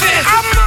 this. I'm